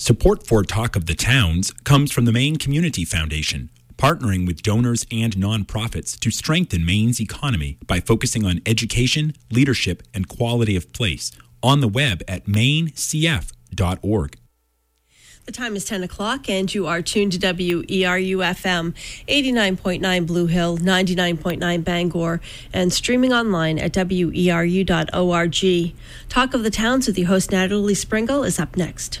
Support for Talk of the Towns comes from the Maine Community Foundation, partnering with donors and nonprofits to strengthen Maine's economy by focusing on education, leadership, and quality of place on the web at mainecf.org. The time is 10 o'clock, and you are tuned to WERU FM 89.9 Blue Hill, 99.9 Bangor, and streaming online at weru.org. Talk of the Towns with your host Natalie Springuel is up next.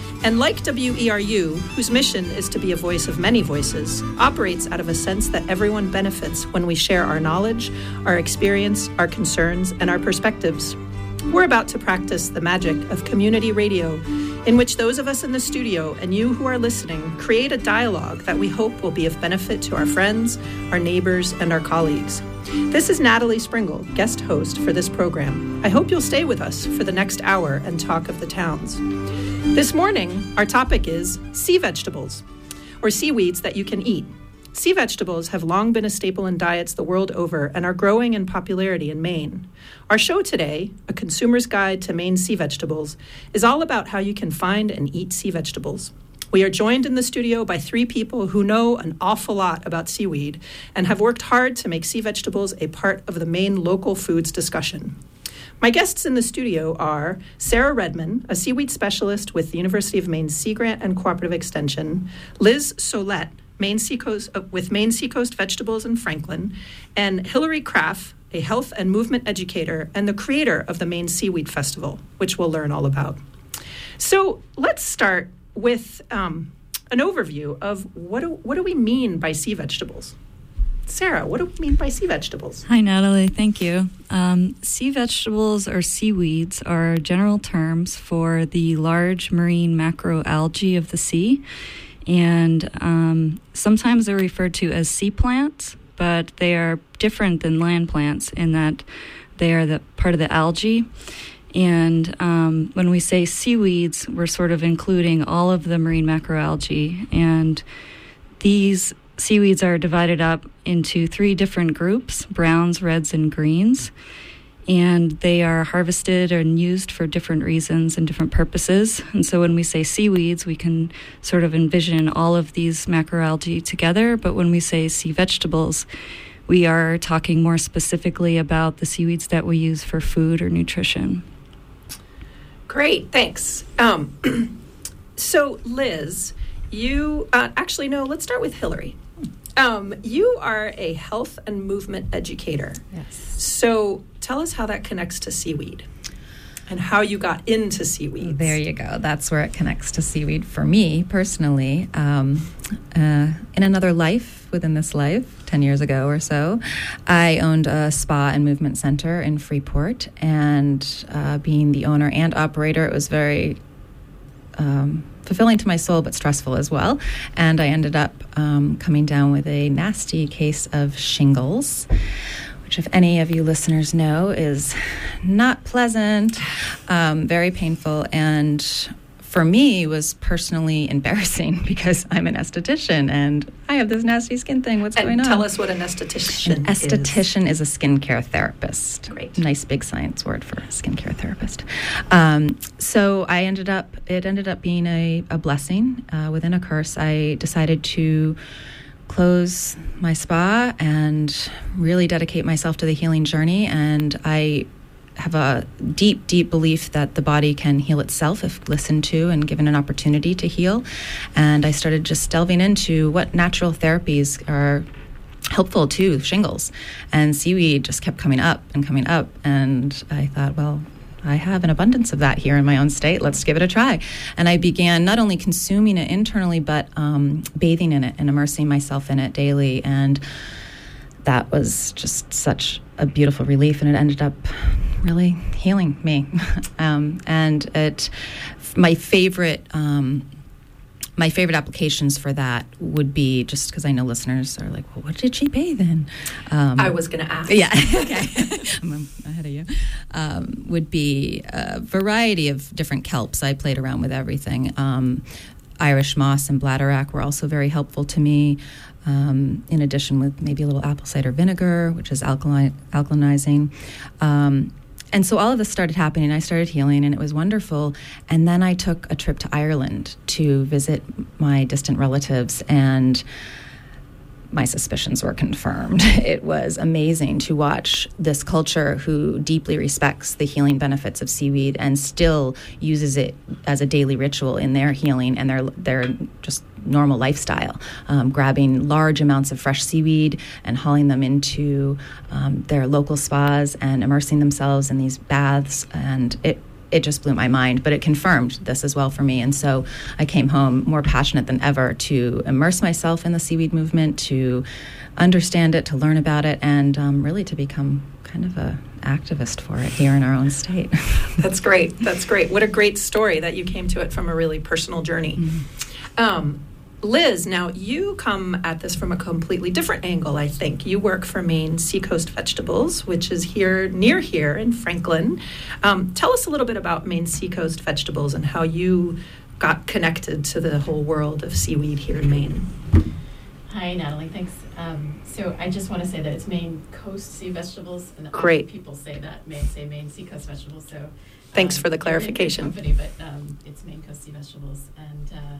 and like WERU, whose mission is to be a voice of many voices, operates out of a sense that everyone benefits when we share our knowledge, our experience, our concerns, and our perspectives. We're about to practice the magic of community radio, in which those of us in the studio and you who are listening create a dialogue that we hope will be of benefit to our friends, our neighbors, and our colleagues. This is Natalie Springuel, guest host for this program. I hope you'll stay with us for the next hour and talk of the towns. This morning, our topic is sea vegetables, or seaweeds that you can eat. Sea vegetables have long been a staple in diets the world over and are growing in popularity in Maine. Our show today, A Consumer's Guide to Maine Sea Vegetables, is all about how you can find and eat sea vegetables. We are joined in the studio by three people who know an awful lot about seaweed and have worked hard to make sea vegetables a part of the Maine local foods discussion. My guests in the studio are Sarah Redmond, a seaweed specialist with the University of Maine Sea Grant and Cooperative Extension, Liz Solette, Maine Seacoast, uh, with Maine Seacoast Vegetables in Franklin, and Hillary Kraft, a health and movement educator and the creator of the Maine Seaweed Festival, which we'll learn all about. So let's start with um, an overview of what do, what do we mean by sea vegetables? Sarah, what do we mean by sea vegetables? Hi, Natalie. Thank you. Um, sea vegetables or seaweeds are general terms for the large marine macroalgae of the sea. And um, sometimes they're referred to as sea plants, but they are different than land plants in that they are the part of the algae. And um, when we say seaweeds, we're sort of including all of the marine macroalgae. And these seaweeds are divided up into three different groups browns, reds, and greens. And they are harvested and used for different reasons and different purposes. And so when we say seaweeds, we can sort of envision all of these macroalgae together. But when we say sea vegetables, we are talking more specifically about the seaweeds that we use for food or nutrition. Great, thanks. Um, so, Liz, you uh, actually, no, let's start with Hillary. Um, you are a health and movement educator. Yes. So tell us how that connects to seaweed and how you got into seaweed. There you go. That's where it connects to seaweed for me personally. Um, uh, in another life, within this life, 10 years ago or so, I owned a spa and movement center in Freeport. And uh, being the owner and operator, it was very um, fulfilling to my soul, but stressful as well. And I ended up um, coming down with a nasty case of shingles, which, if any of you listeners know, is not pleasant, um, very painful, and for me was personally embarrassing because I'm an esthetician and I have this nasty skin thing. What's and going on? Tell us what an esthetician an esthetician is. is a skincare therapist. Great. Nice big science word for skincare therapist. Um, so I ended up, it ended up being a, a blessing uh, within a curse. I decided to close my spa and really dedicate myself to the healing journey. And I have a deep, deep belief that the body can heal itself if listened to and given an opportunity to heal. And I started just delving into what natural therapies are helpful to shingles. And seaweed just kept coming up and coming up. And I thought, well, I have an abundance of that here in my own state. Let's give it a try. And I began not only consuming it internally, but um, bathing in it and immersing myself in it daily. And that was just such a beautiful relief, and it ended up really healing me. um, and it, my favorite. Um, my favorite applications for that would be just because I know listeners are like, well, what did she pay then? Um, I was going to ask. Yeah, okay. I'm ahead of you. Um, would be a variety of different kelps. I played around with everything. Um, Irish moss and bladderwrack were also very helpful to me. Um, in addition, with maybe a little apple cider vinegar, which is alkaline, alkalinizing. Um, and so all of this started happening. I started healing, and it was wonderful. And then I took a trip to Ireland to visit my distant relatives, and my suspicions were confirmed. It was amazing to watch this culture who deeply respects the healing benefits of seaweed and still uses it as a daily ritual in their healing and their their just normal lifestyle, um, grabbing large amounts of fresh seaweed and hauling them into um, their local spas and immersing themselves in these baths. And it it just blew my mind, but it confirmed this as well for me. And so I came home more passionate than ever to immerse myself in the seaweed movement, to understand it, to learn about it, and um, really to become kind of a activist for it here in our own state. That's great. That's great. What a great story that you came to it from a really personal journey. Mm-hmm. Um, Liz, now you come at this from a completely different angle, I think. You work for Maine Seacoast Vegetables, which is here near here in Franklin. Um, tell us a little bit about Maine Seacoast Vegetables and how you got connected to the whole world of seaweed here in Maine. Hi, Natalie. Thanks. Um, so I just want to say that it's Maine Coast Sea Vegetables, and Great. people say that may say Maine Seacoast Vegetables. So thanks um, for the clarification. Company, but um, it's Maine Coast Sea Vegetables, and uh,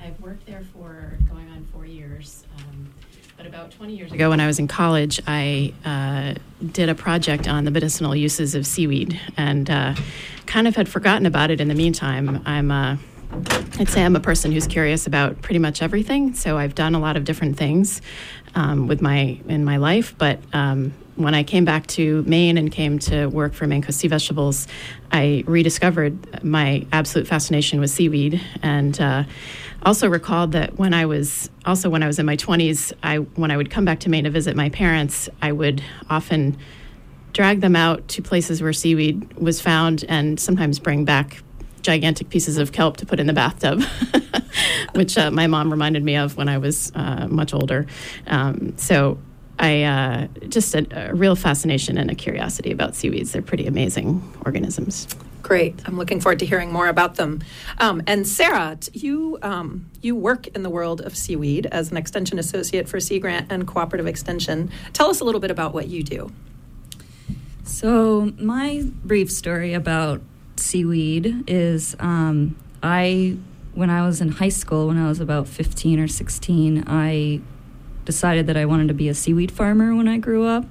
I've worked there for going on four years. Um, but about 20 years ago, when I was in college, I uh, did a project on the medicinal uses of seaweed and uh, kind of had forgotten about it in the meantime. I'm uh, I'd say I'm a person who's curious about pretty much everything, so I've done a lot of different things um, with my in my life. But um, when I came back to Maine and came to work for Maine Coast Sea Vegetables, I rediscovered my absolute fascination with seaweed and uh, also recalled that when I was also when I was in my 20s, I when I would come back to Maine to visit my parents, I would often drag them out to places where seaweed was found and sometimes bring back gigantic pieces of kelp to put in the bathtub, which uh, my mom reminded me of when I was uh, much older. Um, so I uh, just a, a, real fascination and a curiosity about seaweeds. They're pretty amazing organisms. Great. I'm looking forward to hearing more about them. Um, and Sarah, you um, you work in the world of seaweed as an extension associate for Sea Grant and Cooperative Extension. Tell us a little bit about what you do. So my brief story about seaweed is um, I when I was in high school, when I was about 15 or 16, I decided that I wanted to be a seaweed farmer when I grew up.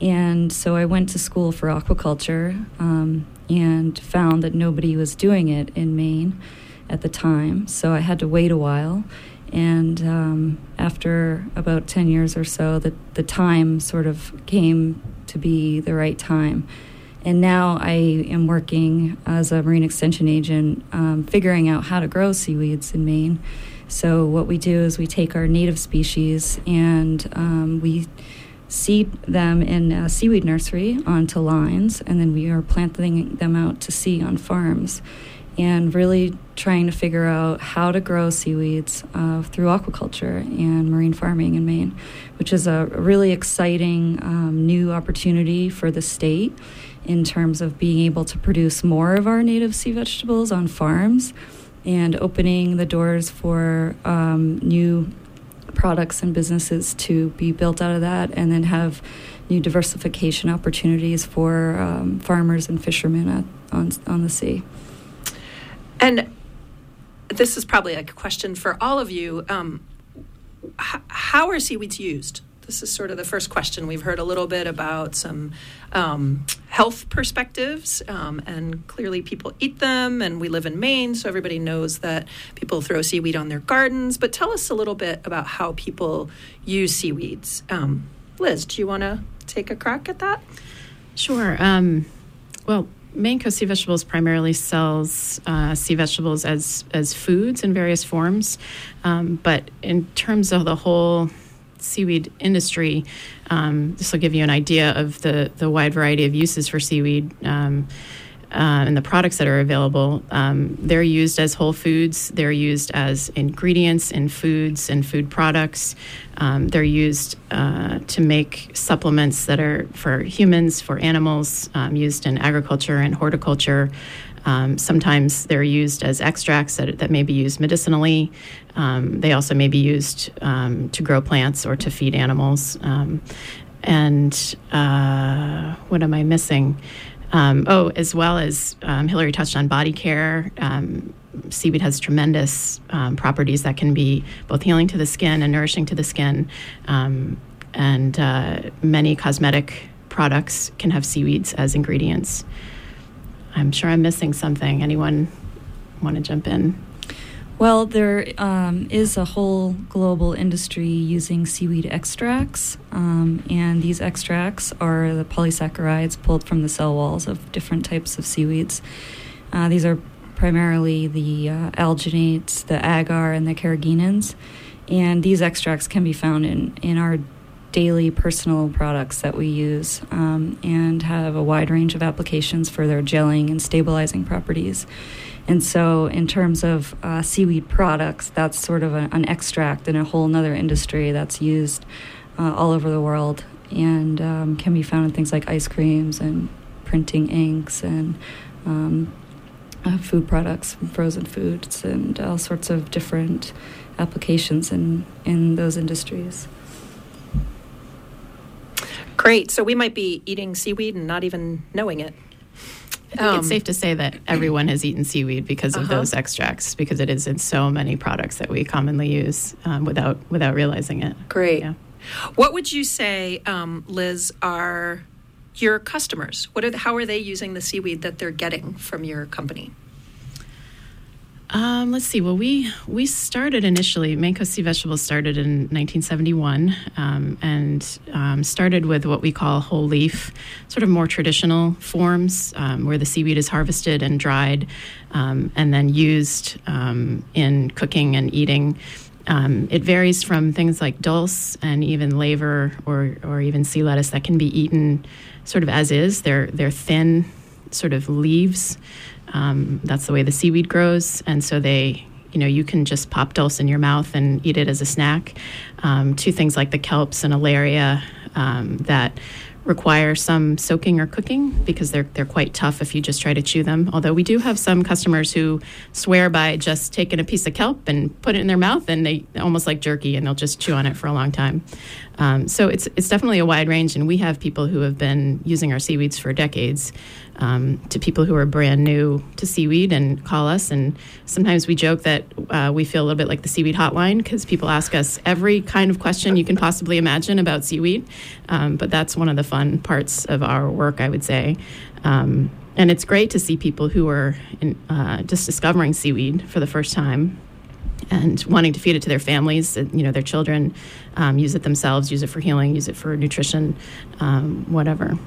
And so I went to school for aquaculture. Um, and found that nobody was doing it in Maine at the time. So I had to wait a while. And um, after about 10 years or so, the, the time sort of came to be the right time. And now I am working as a marine extension agent, um, figuring out how to grow seaweeds in Maine. So, what we do is we take our native species and um, we seed them in a seaweed nursery onto lines, and then we are planting them out to sea on farms and really trying to figure out how to grow seaweeds uh, through aquaculture and marine farming in Maine, which is a really exciting um, new opportunity for the state in terms of being able to produce more of our native sea vegetables on farms and opening the doors for um, new products and businesses to be built out of that and then have new diversification opportunities for um, farmers and fishermen at, on, on the sea. And this is probably a question for all of you. Um, h- how are seaweeds used? This is sort of the first question. We've heard a little bit about some um, health perspectives, um, and clearly people eat them, and we live in Maine, so everybody knows that people throw seaweed on their gardens. But tell us a little bit about how people use seaweeds. Um, Liz, do you want to take a crack at that? Sure. Um, well, Maine Coast Sea Vegetables primarily sells uh, sea vegetables as as foods in various forms, um, but in terms of the whole seaweed industry, um, this will give you an idea of the the wide variety of uses for seaweed. Um, uh, and the products that are available, um, they're used as whole foods. They're used as ingredients in foods and food products. Um, they're used uh, to make supplements that are for humans, for animals, um, used in agriculture and horticulture. Um, sometimes they're used as extracts that, that may be used medicinally. Um, they also may be used um, to grow plants or to feed animals. and uh, what am I missing? Um, oh, as well as um, Hillary touched on body care. Um, seaweed has tremendous um, properties that can be both healing to the skin and nourishing to the skin. Um, and uh, many cosmetic products can have seaweeds as ingredients. I'm sure I'm missing something. Anyone want to jump in? Well, there um, is a whole global industry using seaweed extracts, um, and these extracts are the polysaccharides pulled from the cell walls of different types of seaweeds. Uh, these are primarily the uh, alginates, the agar, and the carrageenans, and these extracts can be found in, in our daily personal products that we use um, and have a wide range of applications for their gelling and stabilizing properties. And so, in terms of uh, seaweed products, that's sort of a, an extract in a whole other industry that's used uh, all over the world and um, can be found in things like ice creams and printing inks and um, uh, food products, frozen foods, and all sorts of different applications in, in those industries. Great. So we might be eating seaweed and not even knowing it. I think um, it's safe to say that everyone has eaten seaweed because of uh-huh. those extracts, because it is in so many products that we commonly use um, without without realizing it. Great. Yeah. What would you say, um, Liz, are your customers? What are the, how are they using the seaweed that they're getting from your company? Um, let's see. Well, we we started initially. Maine Coast Sea Vegetables started in 1971, um, and um, started with what we call whole leaf, sort of more traditional forms, um, where the seaweed is harvested and dried, um, and then used um, in cooking and eating. it varies from things like dulse and even laver or or even sea lettuce that can be eaten sort of as is. They're they're thin, sort of leaves. Um, that's the way the seaweed grows, and so they, you know, you can just pop dulse in your mouth and eat it as a snack. Um, to things like the kelps and alaria um, that require some soaking or cooking because they're they're quite tough if you just try to chew them. Although we do have some customers who swear by just taking a piece of kelp and put it in their mouth and they almost like jerky and they'll just chew on it for a long time. Um, so it's it's definitely a wide range, and we have people who have been using our seaweeds for decades um, to people who are brand new to seaweed and call us. And sometimes we joke that uh, we feel a little bit like the seaweed hotline because people ask us every kind of question you can possibly imagine about seaweed. Um, but that's one of the fun parts of our work, I would say. Um, and it's great to see people who are in, uh, just discovering seaweed for the first time and wanting to feed it to their families, you know, their children, um, use it themselves, use it for healing, use it for nutrition, um, whatever.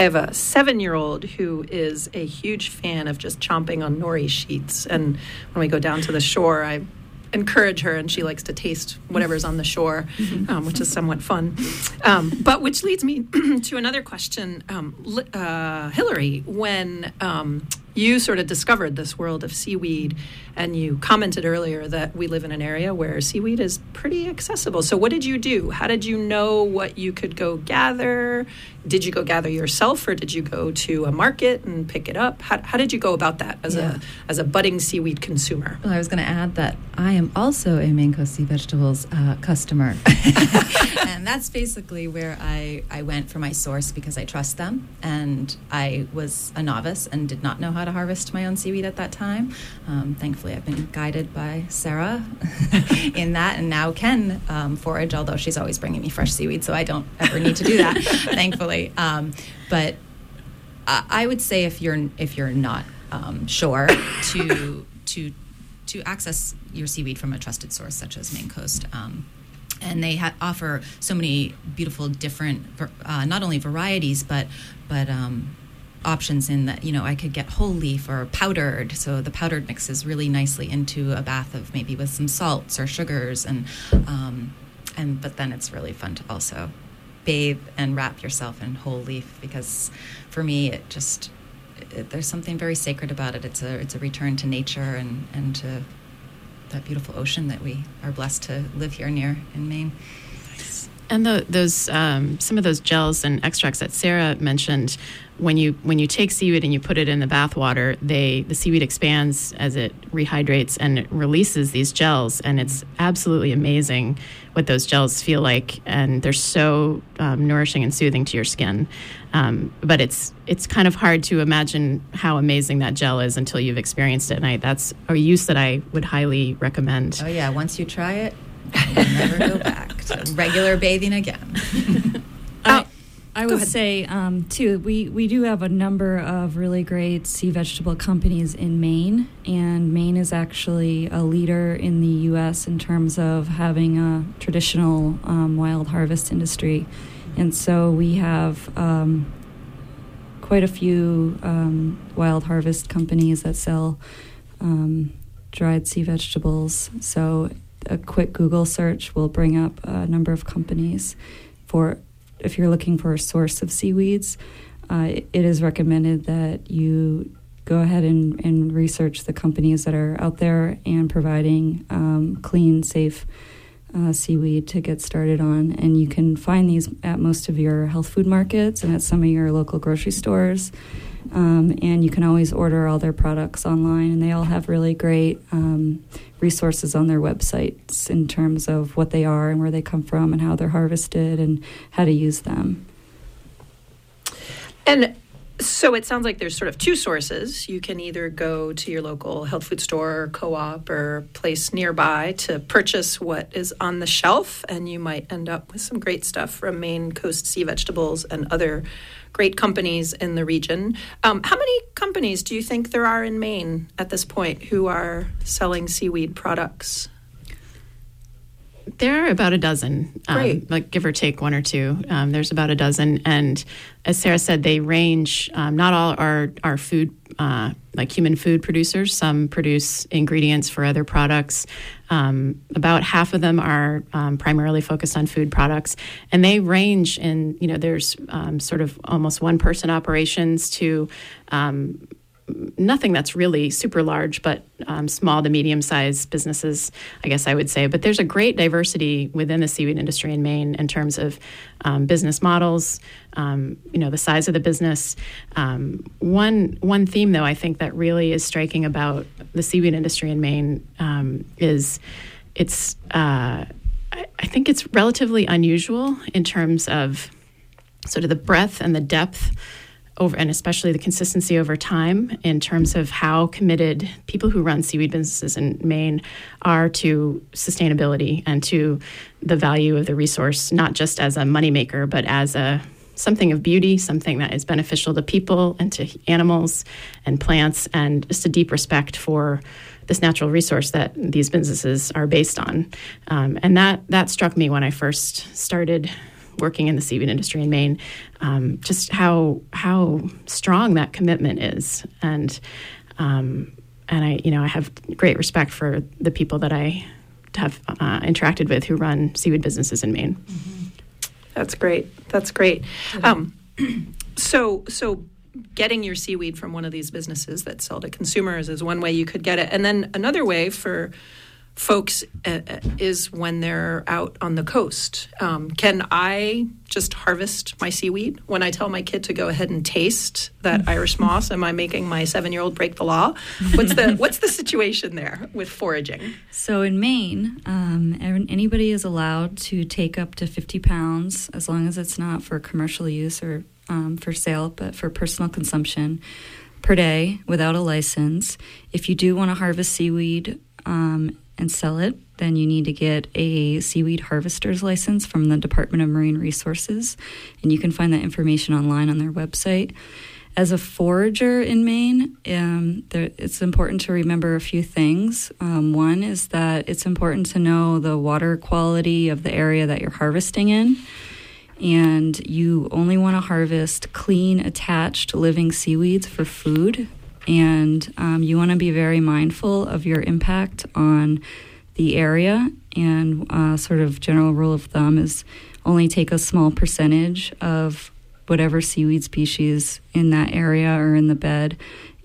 I have a seven year old who is a huge fan of just chomping on nori sheets. And when we go down to the shore, I encourage her, and she likes to taste whatever's on the shore, mm-hmm. um, which is somewhat fun. Um, but which leads me to another question, um, uh, Hillary. When um, you sort of discovered this world of seaweed, and you commented earlier that we live in an area where seaweed is pretty accessible. So, what did you do? How did you know what you could go gather? Did you go gather yourself, or did you go to a market and pick it up? How, how did you go about that as yeah. a as a budding seaweed consumer? Well, I was going to add that I am also a Coast Sea Vegetables uh, customer, and that's basically where I I went for my source because I trust them, and I was a novice and did not know how to harvest my own seaweed at that time. Um, thankfully, I've been guided by Sarah in that, and now can um, forage, although she's always bringing me fresh seaweed, so I don't ever need to do that, thankfully. Um, but I, I, would say if you're if you're not um, sure to to to access your seaweed from a trusted source such as Maine Coast um, and they ha- offer so many beautiful different uh, not only varieties but but um, options in that you know I could get whole leaf or powdered. So the powdered mixes really nicely into a bath of maybe with some salts or sugars and. Um, and but then it's really fun to also bathe and wrap yourself in whole leaf because for me it just it, there's something very sacred about it. It's a it's a return to nature and and to that beautiful ocean that we are blessed to live here near in Maine. And the, those um, some of those gels and extracts that Sarah mentioned, when you when you take seaweed and you put it in the bath water, they the seaweed expands as it rehydrates and it releases these gels, and it's absolutely amazing what those gels feel like, and they're so um, nourishing and soothing to your skin. Um, but it's it's kind of hard to imagine how amazing that gel is until you've experienced it. And I, that's a use that I would highly recommend. Oh yeah, once you try it, never go back to regular bathing again. I, I would say um, too. We we do have a number of really great sea vegetable companies in Maine, and Maine is actually a leader in the U.S. in terms of having a traditional um, wild harvest industry, and so we have um, quite a few um, wild harvest companies that sell um, dried sea vegetables. So a quick Google search will bring up a number of companies for if you're looking for a source of seaweeds, uh, it is recommended that you go ahead and, and, research the companies that are out there and providing um, clean, safe uh, seaweed to get started on. And you can find these at most of your health food markets and at some of your local grocery stores. Um, and you can always order all their products online, and they all have really great um, resources on their websites in terms of what they are and where they come from and how they're harvested and how to use them. And so it sounds like there's sort of two sources. You can either go to your local health food store or co op or place nearby to purchase what is on the shelf, and you might end up with some great stuff from Maine Coast Sea Vegetables and other great companies in the region. Um, how many companies do you think there are in Maine at this point who are selling seaweed products? There are about a dozen, um, like give or take one or two. Um, there's about a dozen, and as Sarah said, they range. Um, not all are are food uh, like human food producers. Some produce ingredients for other products. Um, about half of them are um, primarily focused on food products, and they range in you know there's um, sort of almost one person operations to um, nothing that's really super large, but um, small to medium sized businesses, I guess I would say. But there's a great diversity within the seaweed industry in Maine in terms of um, business models, um, you know, the size of the business. Um, one one theme, though, I think that really is striking about the seaweed industry in Maine um, is it's. Uh, I, I think it's relatively unusual in terms of sort of the breadth and the depth over and especially the consistency over time in terms of how committed people who run seaweed businesses in Maine are to sustainability and to the value of the resource, not just as a moneymaker, but as a something of beauty, something that is beneficial to people and to animals and plants, and just a deep respect for this natural resource that these businesses are based on. Um, and that that struck me when I first started working in the seaweed industry in Maine, um, just how how strong that commitment is, and um, and I you know I have great respect for the people that I have uh, interacted with who run seaweed businesses in Maine. Mm-hmm. That's great. That's great. Um, so so getting your seaweed from one of these businesses that sell to consumers is one way you could get it, and then another way for folks uh, uh, is when they're out on the coast. Um, can I just harvest my seaweed when I tell my kid to go ahead and taste that Irish moss? Am I making my seven-year-old break the law? What's the what's the situation there with foraging? So in Maine, um, anybody is allowed to take up to fifty pounds as long as it's not for commercial use or um, for sale, but for personal consumption per day without a license. If you do want to harvest seaweed um, and sell it, then you need to get a seaweed harvester's license from the Department of Marine Resources. And you can find that information online on their website. As a forager in Maine, um, there, it's important to remember a few things. Um, one is that it's important to know the water quality of the area that you're harvesting in. And you only want to harvest clean, attached, living seaweeds for food and um, you want to be very mindful of your impact on the area, and uh, sort of general rule of thumb is only take a small percentage of whatever seaweed species in that area or in the bed,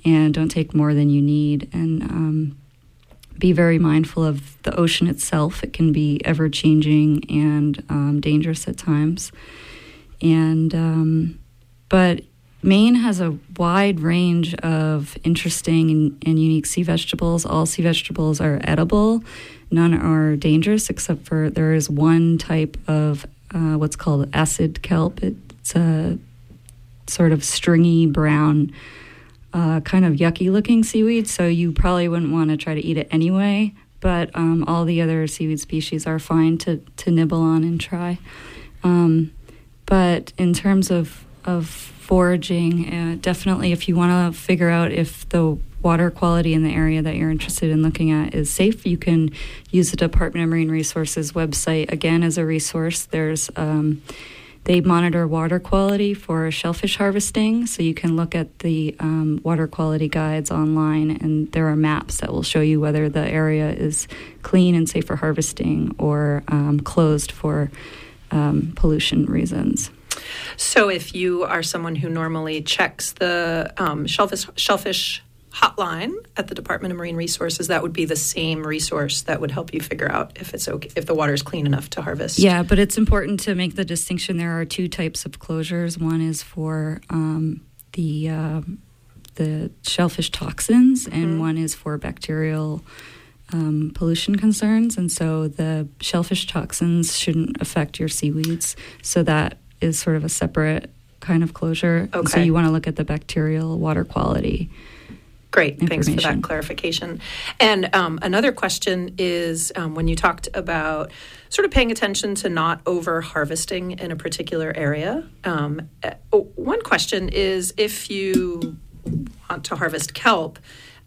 and don't take more than you need. And um, be very mindful of the ocean itself. It can be ever changing and um, dangerous at times. And um, but Maine has a wide range of interesting and, and, unique sea vegetables. All sea vegetables are edible. None are dangerous, except for there is one type of uh, what's called acid kelp. It's a sort of stringy brown, uh, kind of yucky looking seaweed, so you probably wouldn't want to try to eat it anyway. But um, all the other seaweed species are fine to, to nibble on and try. Um, but in terms of, of foraging, uh, definitely if you want to figure out if the water quality in the area that you're interested in looking at is safe, you can use the Department of Marine Resources website again as a resource. There's um, they monitor water quality for shellfish harvesting, so you can look at the um, water quality guides online, and there are maps that will show you whether the area is clean and safe for harvesting or um, closed for um, pollution reasons. So, if you are someone who normally checks the um, shellfish, shellfish hotline at the Department of Marine Resources, that would be the same resource that would help you figure out if it's okay, if the water is clean enough to harvest. Yeah, but it's important to make the distinction. There are two types of closures. One is for um, the uh, the shellfish toxins, and mm-hmm. one is for bacterial. Um, pollution concerns, and so the shellfish toxins shouldn't affect your seaweeds. So that is sort of a separate kind of closure. Okay. so you want to look at the bacterial water quality. Great, thanks for that clarification. And um, another question is um, when you talked about sort of paying attention to not over harvesting in a particular area. Um, uh, one question is if you want to harvest kelp,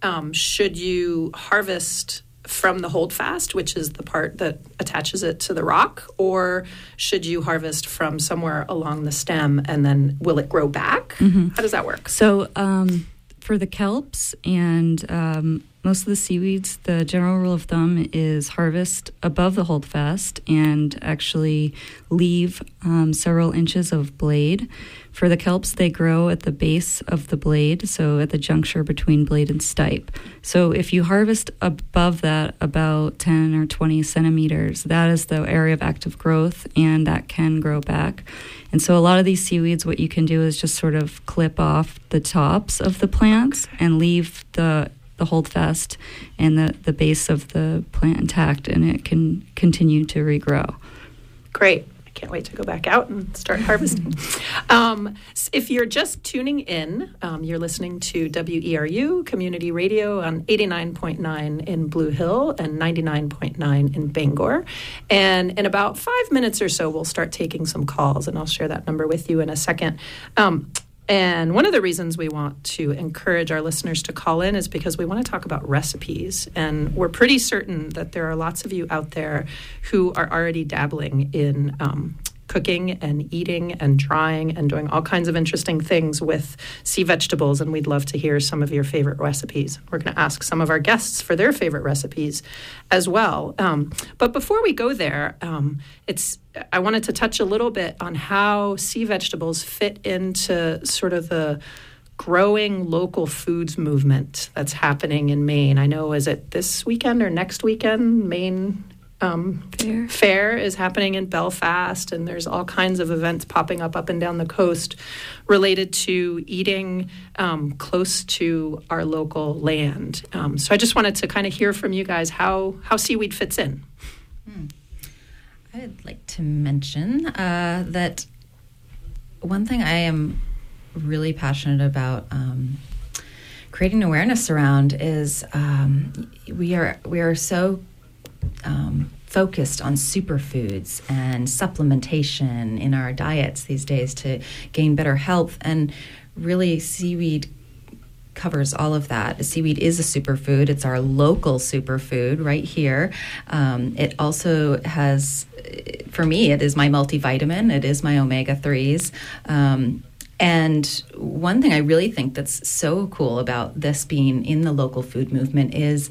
um, should you harvest from the holdfast, which is the part that attaches it to the rock, or should you harvest from somewhere along the stem and then will it grow back? Mm-hmm. How does that work? So, um, for the kelps and um, most of the seaweeds, the general rule of thumb is harvest above the holdfast and actually leave um, several inches of blade. For the kelps, they grow at the base of the blade, so at the juncture between blade and stipe. So if you harvest above that about 10 or 20 centimeters, that is the area of active growth and that can grow back. And so a lot of these seaweeds, what you can do is just sort of clip off the tops of the plants and leave the the holdfast and the, the base of the plant intact, and it can continue to regrow. Great. I can't wait to go back out and start harvesting. Um, if you're just tuning in, um, you're listening to WERU Community Radio on 89.9 in Blue Hill and 99.9 in Bangor. And in about five minutes or so, we'll start taking some calls, and I'll share that number with you in a second. Um, and one of the reasons we want to encourage our listeners to call in is because we want to talk about recipes. And we're pretty certain that there are lots of you out there who are already dabbling in um, cooking and eating and trying and doing all kinds of interesting things with sea vegetables. And we'd love to hear some of your favorite recipes. We're going to ask some of our guests for their favorite recipes as well. Um, but before we go there, um, it's I wanted to touch a little bit on how sea vegetables fit into sort of the growing local foods movement that's happening in Maine. I know, is it this weekend or next weekend? Maine um, fair. fair. is happening in Belfast, and there's all kinds of events popping up up and down the coast related to eating um, close to our local land. Um, so I just wanted to kind of hear from you guys how how seaweed fits in. Hmm. I'd like to mention uh, that one thing I am really passionate about um, creating awareness around is um, we are we are so um, focused on superfoods and supplementation in our diets these days to gain better health. And really, seaweed covers all of that. Seaweed is a superfood. It's our local superfood right here. Um, it also has, for me, it is my multivitamin. It is my omega threes. Um, And one thing I really think that's so cool about this being in the local food movement is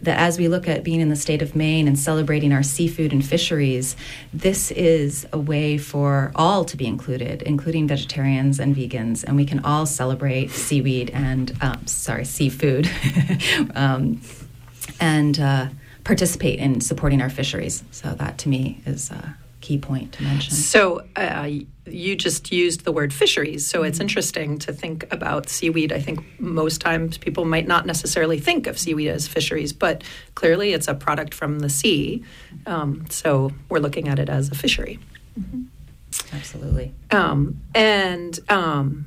that as we look at being in the state of Maine and celebrating our seafood and fisheries, this is a way for all to be included, including vegetarians and vegans, and we can all celebrate seaweed and, um, sorry, seafood. um, and uh, participate in supporting our fisheries. So that to me is a key point to mention. So uh, you just used the word fisheries. So it's interesting to think about seaweed. I think most times people might not necessarily think of seaweed as fisheries, but clearly it's a product from the sea. Um, so we're looking at it as a fishery. Mm-hmm. Absolutely. Um, and um,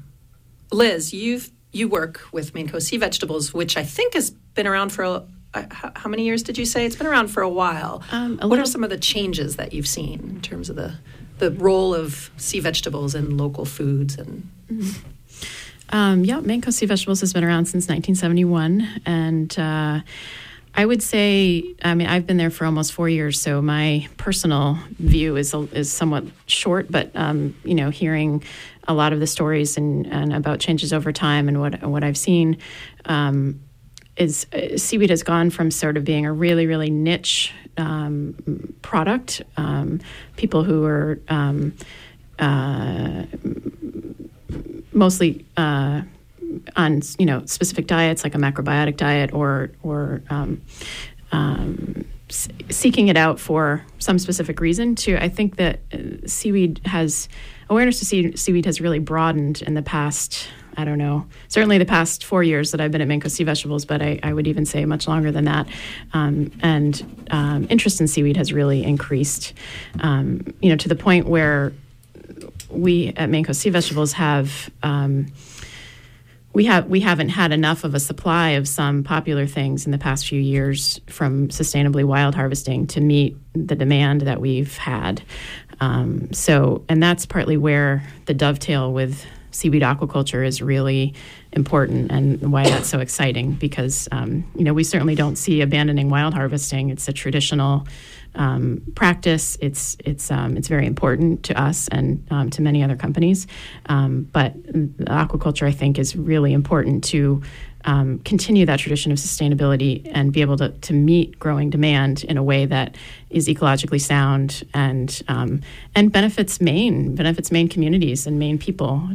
Liz, you've you work with Maine Coast Sea Vegetables, which I think has been around for a, how many years did you say? It's been around for a while. Um, a what little, are some of the changes that you've seen in terms of the the role of sea vegetables in local foods and? Mm-hmm. Um, yeah, Maine Coast Sea Vegetables has been around since 1971, and uh, I would say, I mean, I've been there for almost four years, so my personal view is is somewhat short. But um, you know, hearing a lot of the stories and, and about changes over time and what what I've seen. Um, is uh, seaweed has gone from sort of being a really really niche um, product. Um, people who are um, uh, mostly uh, on you know specific diets like a macrobiotic diet or or um, um, seeking it out for some specific reason. To I think that uh, seaweed has awareness to seaweed has really broadened in the past I don't know, certainly the past four years that I've been at Maine Coast Sea Vegetables, but I, I would even say much longer than that. Um, and um, interest in seaweed has really increased, um, you know, to the point where we at Maine Coast Sea Vegetables have. Um, we have we haven't had enough of a supply of some popular things in the past few years from sustainably wild harvesting to meet the demand that we've had. Um, so, and that's partly where the dovetail with seaweed aquaculture is really important and why that's so exciting because um, you know we certainly don't see abandoning wild harvesting. It's a traditional um, practice it's it's um, it's very important to us and um, to many other companies um, but aquaculture I think is really important to um, continue that tradition of sustainability and be able to, to meet growing demand in a way that is ecologically sound and and benefits Maine, benefits Maine communities and Maine people.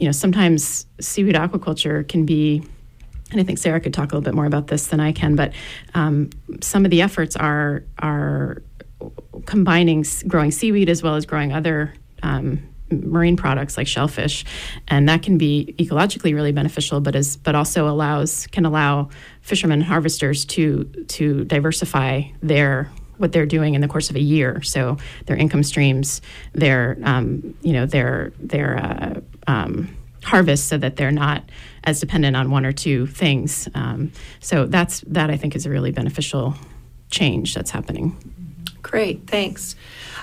You know, sometimes seaweed aquaculture can be, and I think Sarah could talk a little bit more about this than I can, but um, some of the efforts are are combining growing seaweed as well as growing other um, marine products like shellfish, and that can be ecologically really beneficial, but is but also allows can allow fishermen harvesters to to diversify their what they're doing in the course of a year. So their income streams, their um, you know their their uh, um, harvest, so that they're not as dependent on one or two things. Um, so that's that I think is a really beneficial change that's happening. Great, thanks.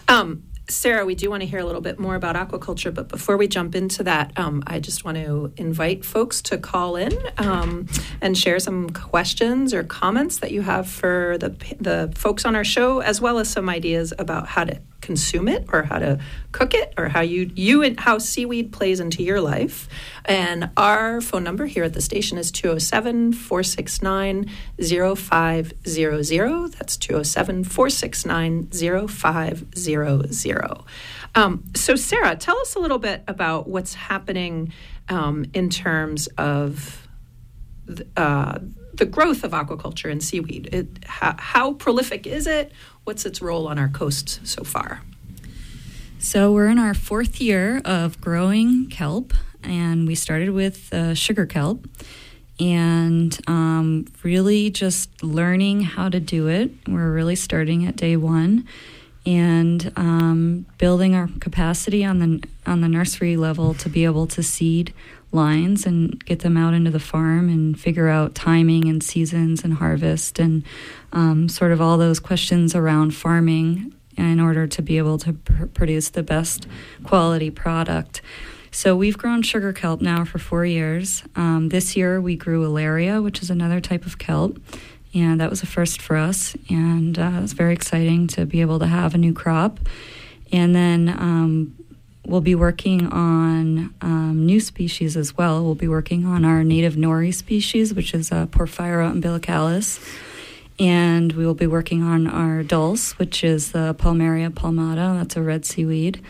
Um, Sarah, we do want to hear a little bit more about aquaculture, but before we jump into that, um, I just want to invite folks to call in um, and share some questions or comments that you have for the the folks on our show, as well as some ideas about how to consume it or how to cook it or how you you and how seaweed plays into your life. And our phone number here at the station is 207-469-0500. That's 207-469-0500. Um, so Sarah, tell us a little bit about what's happening um, in terms of uh, the growth of aquaculture and seaweed. It, how, how prolific is it? What's its role on our coast so far? So, we're in our fourth year of growing kelp, and we started with uh, sugar kelp and um, really just learning how to do it. We're really starting at day one and um, building our capacity on the on the nursery level to be able to seed lines and get them out into the farm and figure out timing and seasons and harvest and um, sort of all those questions around farming in order to be able to pr- produce the best quality product. So we've grown sugar kelp now for four years. Um, this year we grew alaria, which is another type of kelp, and that was a first for us. And uh, it was very exciting to be able to have a new crop. And then um, we'll be working on um, new species as well. We'll be working on our native nori species, which is uh, Porphyra umbilicalis. And we will be working on our dulse, which is the Palmaria palmata. That's a red seaweed.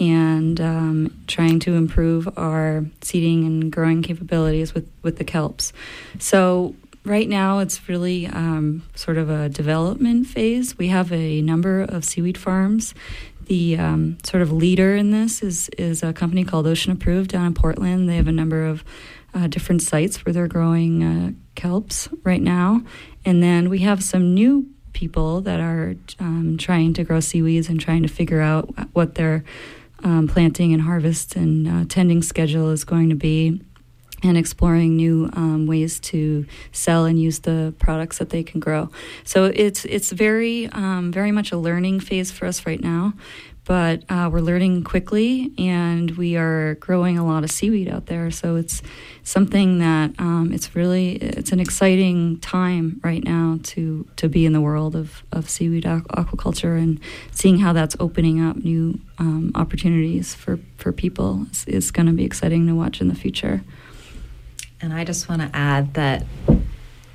And um, trying to improve our seeding and growing capabilities with, with the kelps. So right now it's really um, sort of a development phase. We have a number of seaweed farms. The um, sort of leader in this is is a company called Ocean Approved down in Portland. They have a number of uh, different sites where they're growing uh, kelps right now, and then we have some new people that are um, trying to grow seaweeds and trying to figure out what their um, planting and harvest and uh, tending schedule is going to be and exploring new um, ways to sell and use the products that they can grow. So it's it's very um, very much a learning phase for us right now, but uh, we're learning quickly and we are growing a lot of seaweed out there. So it's something that um, it's really it's an exciting time right now to to be in the world of, of seaweed aquaculture and seeing how that's opening up new um, opportunities for for people is, is going to be exciting to watch in the future. And I just want to add that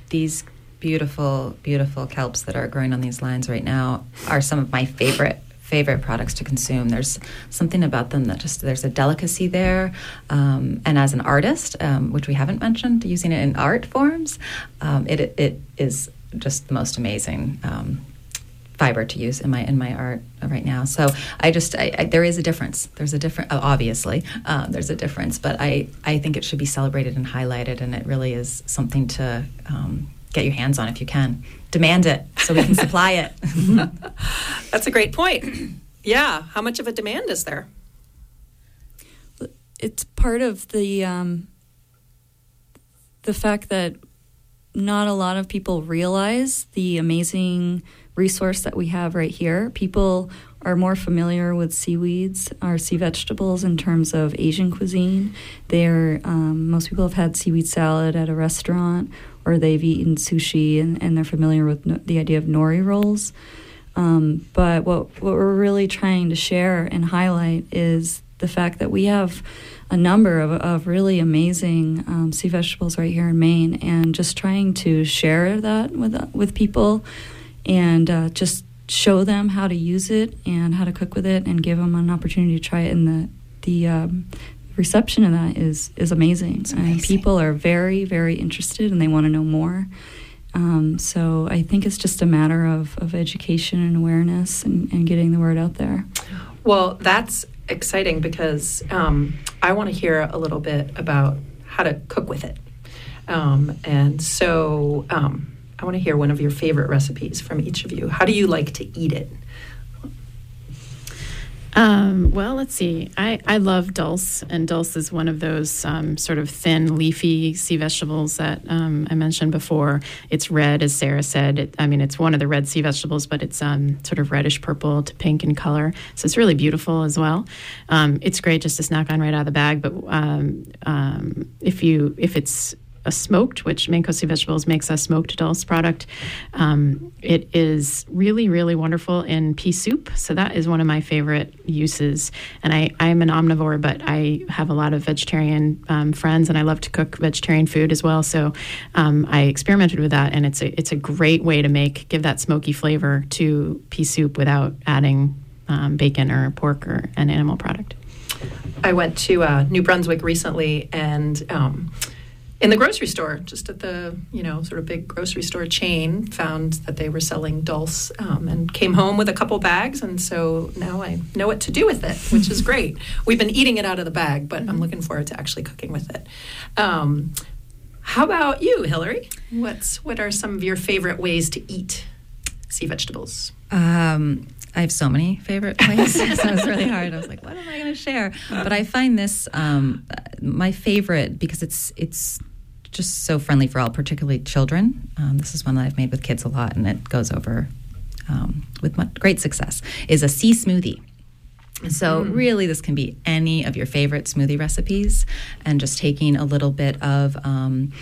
these beautiful, beautiful kelps that are growing on these lines right now are some of my favorite favorite products to consume. There's something about them that just there's a delicacy there, um, and as an artist, um, which we haven't mentioned, using it in art forms, um, it it is just the most amazing um, fiber to use in my in my art right now. So I just I, I, there is a difference. There's a different uh, obviously uh, there's a difference, but I I think it should be celebrated and highlighted, and it really is something to um, get your hands on if you can. Demand it so we can supply it. That's a great point. Yeah, how much of a demand is there? It's part of the um, the fact that not a lot of people realize the amazing resource that we have right here. People are more familiar with seaweeds or sea vegetables in terms of Asian cuisine. They're um, most people have had seaweed salad at a restaurant or they've eaten sushi and, and they're familiar with no, the idea of nori rolls. Um, but what what we're really trying to share and highlight is the fact that we have a number of, of really amazing um, sea vegetables right here in Maine, and just trying to share that with with people and uh, just show them how to use it and how to cook with it and give them an opportunity to try it and the the um, reception of that is is amazing. amazing. and people are very very interested and they want to know more um, so I think it's just a matter of, of education and awareness and, and getting the word out there. Well, that's exciting because um, I want to hear a little bit about how to cook with it. Um, and so um, I want to hear one of your favorite recipes from each of you. How do you like to eat it? Um, well, let's see. I, I love dulse, and dulse is one of those um, sort of thin, leafy sea vegetables that um, I mentioned before. It's red, as Sarah said. It, I mean, it's one of the red sea vegetables, but it's um, sort of reddish purple to pink in color. So it's really beautiful as well. Um, it's great just to snack on right out of the bag. But um, if you if it's a smoked, which Sea Vegetables makes a smoked dulse product. Um, it is really, really wonderful in pea soup. So that is one of my favorite uses. And I, I'm an omnivore, but I have a lot of vegetarian um, friends, and I love to cook vegetarian food as well. So um, I experimented with that, and it's a it's a great way to make give that smoky flavor to pea soup without adding um, bacon or pork or an animal product. I went to uh, New Brunswick recently, and um, in the grocery store, just at the you know sort of big grocery store chain, found that they were selling dulse, um, and came home with a couple bags, and so now I know what to do with it, which is great. We've been eating it out of the bag, but I'm looking forward to actually cooking with it. Um, how about you, Hillary? What's what are some of your favorite ways to eat sea vegetables? Um, I have so many favorite ways, so it was really hard. I was like, what am I going to share? But I find this um, my favorite because it's it's just so friendly for all, particularly children. Um, this is one that I've made with kids a lot, and it goes over um, with much, great success. Is a sea smoothie. So mm-hmm. really, this can be any of your favorite smoothie recipes, and just taking a little bit of. Um,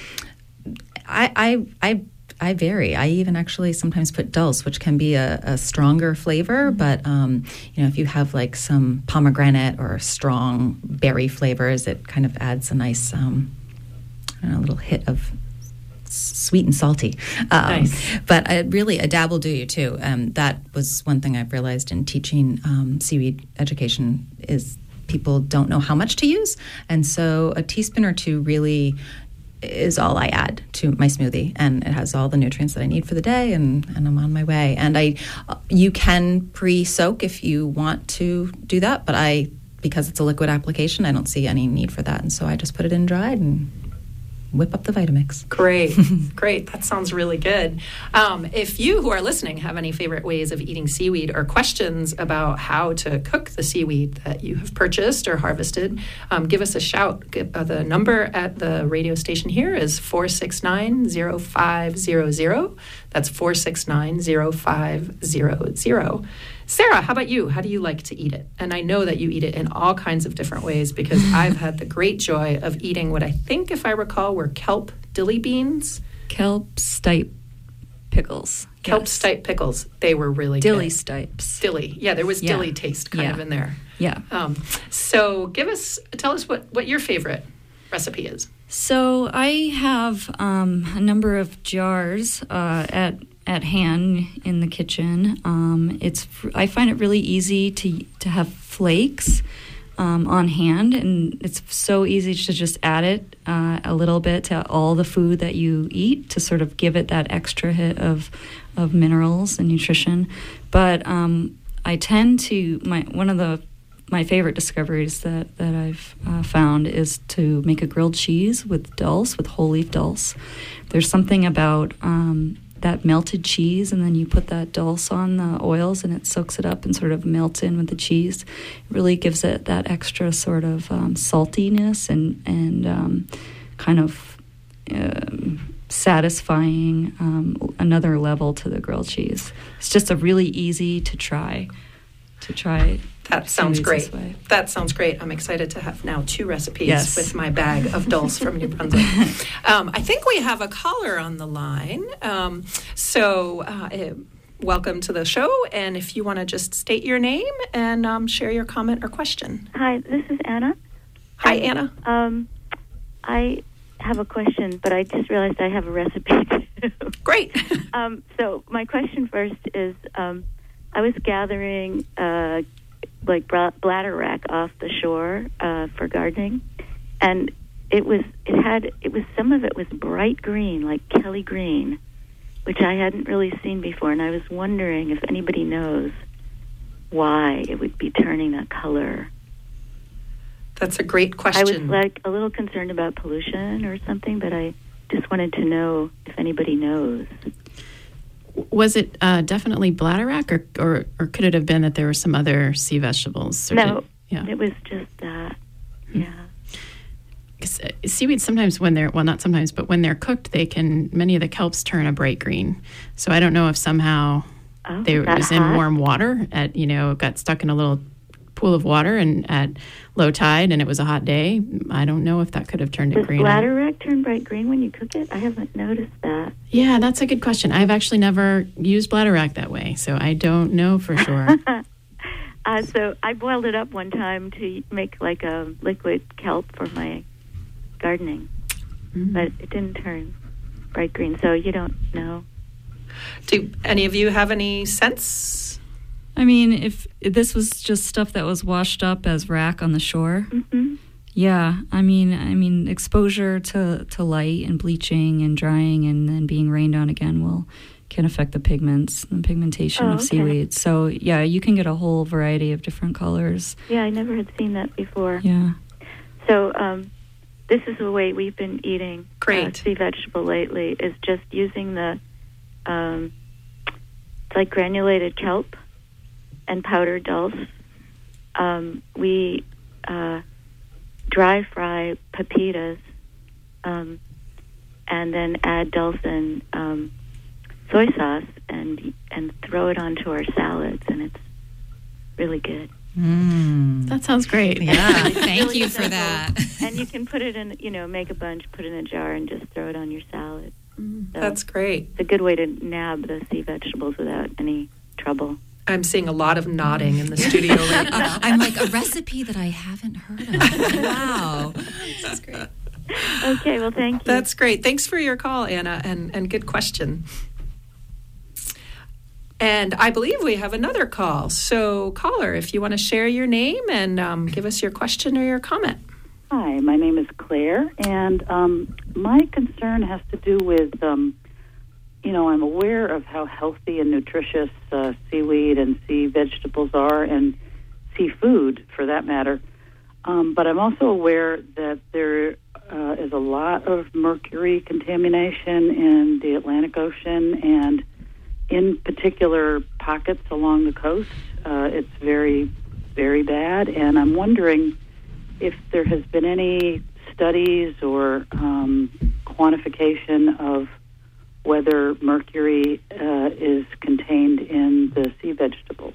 I, I I I vary. I even actually sometimes put dulse, which can be a, a stronger flavor. Mm-hmm. But um, you know, if you have like some pomegranate or strong berry flavors, it kind of adds a nice, um, I don't little hit of sweet and salty. Um, Nice. But I, really, a dab will do you too. Um, that was one thing I've realized in teaching um, seaweed education is people don't know how much to use, and so a teaspoon or two really is all I add to my smoothie, and it has all the nutrients that I need for the day, and, and I'm on my way. And I, you can pre-soak if you want to do that, but I, because it's a liquid application, I don't see any need for that, and so I just put it in dried and whip up the Vitamix. Great, great. That sounds really good. Um, if you who are listening have any favorite ways of eating seaweed or questions about how to cook the seaweed that you have purchased or harvested, um, give us a shout. Uh, the number at the radio station here is 469 0500. That's 469 0500. Sarah, how about you? How do you like to eat it? And I know that you eat it in all kinds of different ways because I've had the great joy of eating what I think, if I recall, were kelp dilly beans, Kelp stipe pickles. kelp Yes. stipe pickles. They were really Dilly good. stipes. Dilly. Yeah, there was Yeah. dilly taste kind Yeah. of in there. Yeah. Um, so give us, tell us what, what your favorite recipe is. So I have um, a number of jars uh, at at hand in the kitchen. Um, it's I find it really easy to to have flakes um, on hand, and it's so easy to just add it uh, a little bit to all the food that you eat to sort of give it that extra hit of of minerals and nutrition. But um, I tend to my one of the my favorite discoveries that, that I've uh, found is to make a grilled cheese with dulse, with whole leaf dulse. There's something about um, that melted cheese, and then you put that dulse on the oils, and it soaks it up and sort of melts in with the cheese. It really gives it that extra sort of um, saltiness and and um, kind of um, satisfying um, another level to the grilled cheese. It's just a really easy to try. To try That sounds great. That sounds great. I'm excited to have now two recipes Yes. with my bag of dulse from New Brunswick. Um, I think we have a caller on the line. Um, so, uh, eh, welcome to the show. And if you want to just state your name and um, share your comment or question. Hi, this is Anna. Hi, And, Anna. Um, I have a question, but I just realized I have a recipe too. Great. um, so my question first is, um, I was gathering uh, like bladderwrack off the shore uh, for gardening, and it was it had it was some of it was bright green, like Kelly green, which I hadn't really seen before, and I was wondering if anybody knows why it would be turning that color. That's a great question. I was like a little concerned about pollution or something, but I just wanted to know if anybody knows. Was it uh, definitely bladderwrack, or, or or could it have been that there were some other sea vegetables? Or No, did- yeah. it was just that. Yeah. 'Cause, uh, seaweeds sometimes when they're well not sometimes but when they're cooked they can many of the kelps turn a bright green so i don't know if somehow Oh, they was in warm water at you know got stuck in a little pool of water and at low tide and it was a hot day i don't know if that could have turned it green. Does green bladder rack turn bright green when you cook it? I haven't noticed that. yeah that's a good question i've actually never used bladderwrack that way so i don't know for sure Uh, so I boiled it up one time to make like a liquid kelp for my gardening, Mm. but it didn't turn bright green. So you don't know. Do any of you have any sense? I mean, if this was just stuff that was washed up as wrack on the shore, hmm yeah. I mean, I mean, exposure to to light and bleaching and drying and then being rained on again will can affect the pigments and pigmentation Oh, of okay. seaweed. So yeah, you can get a whole variety of different colors. Yeah, I never had seen that before. Yeah. So um, this is the way we've been eating uh, sea vegetable lately. Is just using the um, like granulated kelp and powdered dulse. Um, we uh, dry fry pepitas um, and then add dulse and um, soy sauce and and throw it onto our salads, and it's really good. Mm. that sounds great Yeah, thank Really you for that. and you can put it in, you know, make a bunch, put it in a jar, and just throw it on your salad. So That's great. it's a good way to nab the sea vegetables without any trouble. I'm seeing a lot of nodding in the studio right now. Uh, I'm like a recipe that I haven't heard of. Wow. That's great. Okay, well, thank you. That's great. Thanks for your call, Anna, and, and good question. And I believe we have another call. So, caller, if you want to share your name and um, give us your question or your comment. Hi, my name is Claire, and um, my concern has to do with, um, you know, I'm aware of how healthy and nutritious uh, seaweed and sea vegetables are, and seafood for that matter. Um, but I'm also aware that there uh, is a lot of mercury contamination in the Atlantic Ocean and in particular pockets along the coast. Uh, it's very, very bad, and I'm wondering if there has been any studies or um, quantification of whether mercury uh, is contained in the sea vegetables.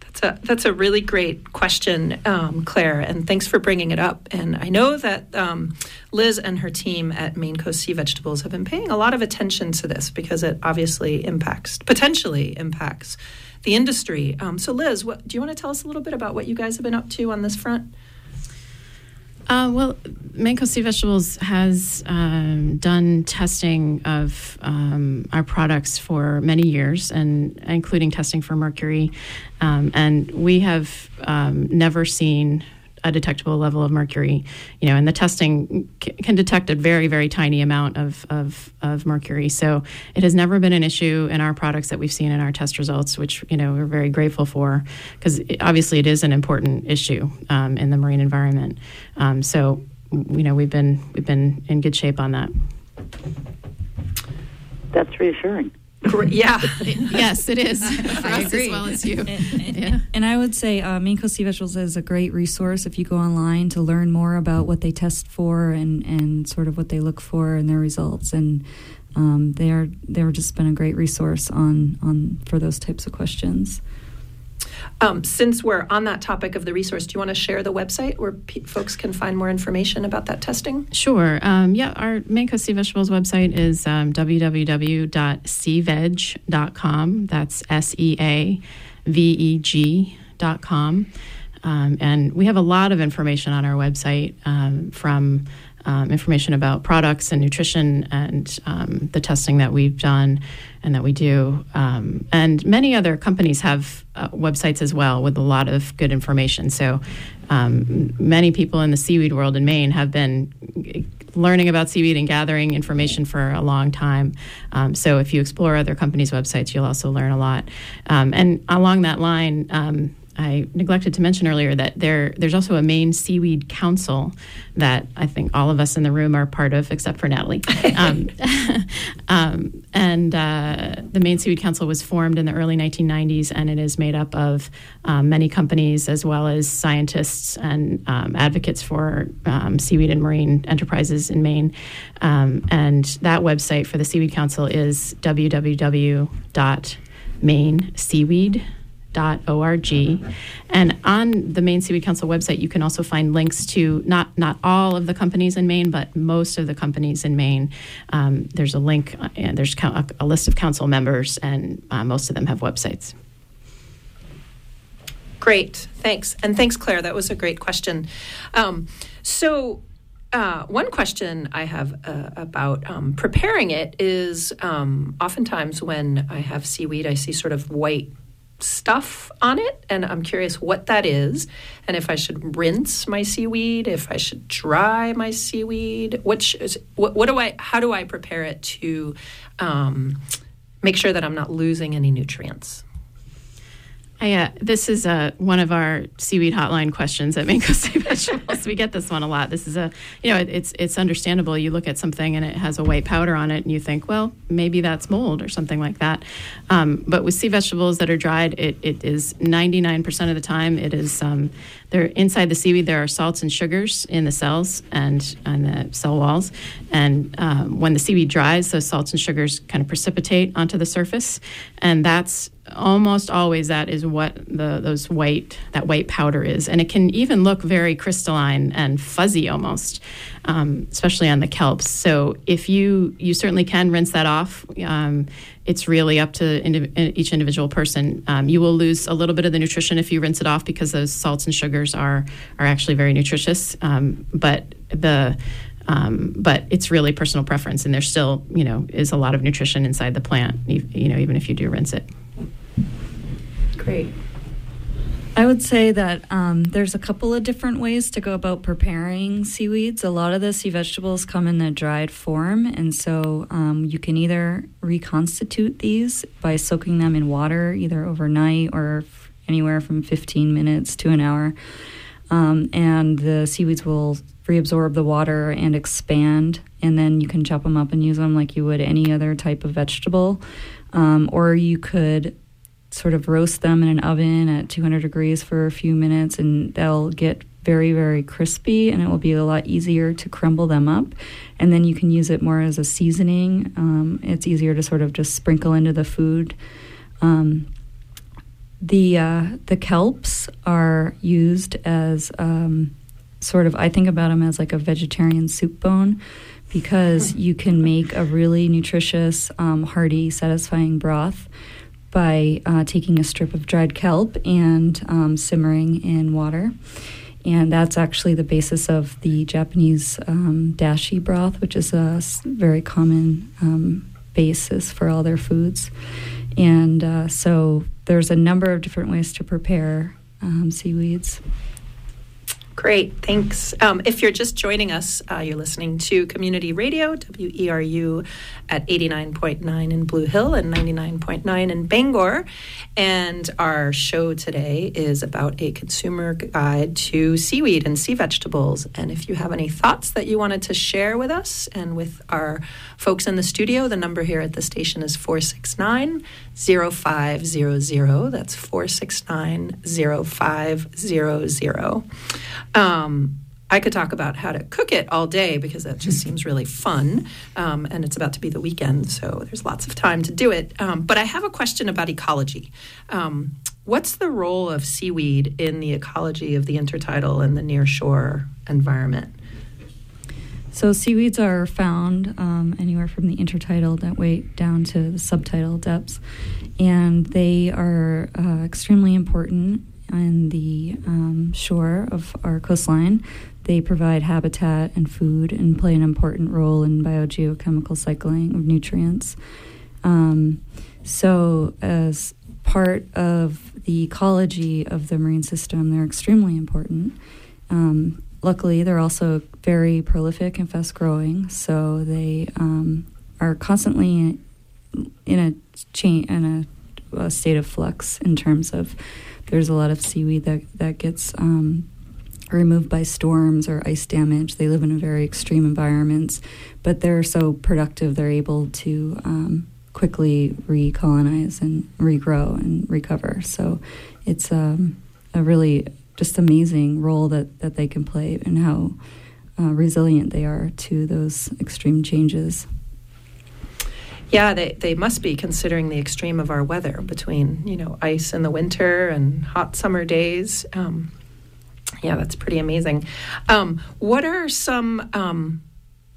That's a, that's a really great question, um, Claire, and thanks for bringing it up. And I know that um, Liz and her team at Maine Coast Sea Vegetables have been paying a lot of attention to this because it obviously impacts, potentially impacts the industry. Um, so, Liz, what, do you want to tell us a little bit about what you guys have been up to on this front? Uh, well, Maine Coast Sea Vegetables has um, done testing of um, our products for many years, and including testing for mercury. Um, and we have um, never seen a detectable level of mercury. You know, and the testing c- can detect a very, very tiny amount of, of, of mercury. So it has never been an issue in our products that we've seen in our test results, which you know we're very grateful for, because obviously it is an important issue um, in the marine environment. Um, so you know we've been we've been in good shape on that. That's reassuring. Great. Yeah. yes, it is for I us agree. as well as you. And, and- Yeah. and I would say uh, Maine Coast Sea Vegetables is a great resource if you go online to learn more about what they test for and, and sort of what they look for in their results. And um, they are they're just been a great resource on on for those types of questions. Um, since we're on that topic of the resource, do you want to share the website where folks can find more information about that testing? Sure. Um, yeah, our Maine Coast Sea Vegetables website is um, www.seaveg.com. That's S E A V E G.com. Um, and we have a lot of information on our website um, from um, information about products and nutrition and um, the testing that we've done and that we do. Um, and many other companies have uh, websites as well with a lot of good information. So um, many people in the seaweed world in Maine have been learning about seaweed and gathering information for a long time. Um, so if you explore other companies' websites, you'll also learn a lot. Um, and along that line, um, I neglected to mention earlier that there there's also a Maine Seaweed Council that I think all of us in the room are part of, except for Natalie. Um, um, and uh, the Maine Seaweed Council was formed in the early 1990s, and it is made up of um, many companies as well as scientists and um, advocates for um, seaweed and marine enterprises in Maine. Um, and that website for the Seaweed Council is www.maineseaweed.org. And on the Maine Seaweed Council website, you can also find links to not not all of the companies in Maine, but most of the companies in Maine. Um, there's a link, uh, and there's a, a list of council members, and uh, most of them have websites. Great, thanks. And thanks, Claire. That was a great question. Um, so, uh, one question I have uh, about um, preparing it is um, oftentimes when I have seaweed, I see sort of white stuff on it, and I'm curious what that is, and if I should rinse my seaweed, if I should dry my seaweed. Which is, what, what do I? How do I prepare it to um, make sure that I'm not losing any nutrients? I, uh, this is uh, one of our seaweed hotline questions at Maine Coast Sea Vegetables. we get this one a lot. This is a, you know, it, it's it's understandable. You look at something and it has a white powder on it, and you think, well, maybe that's mold or something like that. Um, but with sea vegetables that are dried, it, it is 99% of the time it is. Um, they're inside the seaweed. There are salts and sugars in the cells and on the cell walls, and um, when the seaweed dries, those salts and sugars kind of precipitate onto the surface, and that's almost always that is what the those white that white powder is, and it can even look very crystalline and fuzzy almost, um, especially on the kelps. So if you you certainly can rinse that off. Um, it's really up to indi- each individual person. Um, you will lose a little bit of the nutrition if you rinse it off because those salts and sugars are are actually very nutritious. Um, but the um, but it's really personal preference, and there still, you know, is a lot of nutrition inside the plant, you know, even if you do rinse it. Great. I would say that um, there's a couple of different ways to go about preparing seaweeds. A lot of the sea vegetables come in a dried form, and so um, you can either reconstitute these by soaking them in water either overnight or f- anywhere from 15 minutes to an hour. Um, and the seaweeds will reabsorb the water and expand, and then you can chop them up and use them like you would any other type of vegetable. Um, or you could sort of roast them in an oven at 200 degrees for a few minutes, and they'll get very, very crispy, and it will be a lot easier to crumble them up. And then you can use it more as a seasoning. Um, it's easier to sort of just sprinkle into the food. Um, the uh, the kelps are used as um, sort of I think about them as like a vegetarian soup bone because you can make a really nutritious, um, hearty, satisfying broth by uh, taking a strip of dried kelp and um, simmering in water. And that's actually the basis of the Japanese um, dashi broth, which is a very common um, basis for all their foods. And uh, so there's a number of different ways to prepare um, seaweeds. Great, thanks. Um, if you're just joining us, uh, you're listening to Community Radio, WERU, at 89.9 in Blue Hill and 99.9 in Bangor. And our show today is about a consumer guide to seaweed and sea vegetables. And if you have any thoughts that you wanted to share with us and with our folks in the studio, the number here at the station is 469 0500. That's 469 0500. Um, I could talk about how to cook it all day because that just seems really fun. Um, and it's about to be the weekend, so there's lots of time to do it. Um, but I have a question about ecology. Um, what's the role of seaweed in the ecology of the intertidal and the nearshore environment? So seaweeds are found um, anywhere from the intertidal that way down to the subtidal depths, and they are uh, extremely important in the um, shore of our coastline. They provide habitat and food and play an important role in biogeochemical cycling of nutrients. Um, so, as part of the ecology of the marine system, they're extremely important. Um, luckily, they're also very prolific and fast growing, so they um, are constantly in a chain in a, a, state of flux in terms of there's a lot of seaweed that that gets um, removed by storms or ice damage. They live in very extreme environments, but they're so productive they're able to um, quickly recolonize and regrow and recover. So it's um, a really just amazing role that, that they can play and how uh, resilient they are to those extreme changes. Yeah, they, they must be considering the extreme of our weather between, you know, ice in the winter and hot summer days. Um, yeah, that's pretty amazing. Um, what are some um,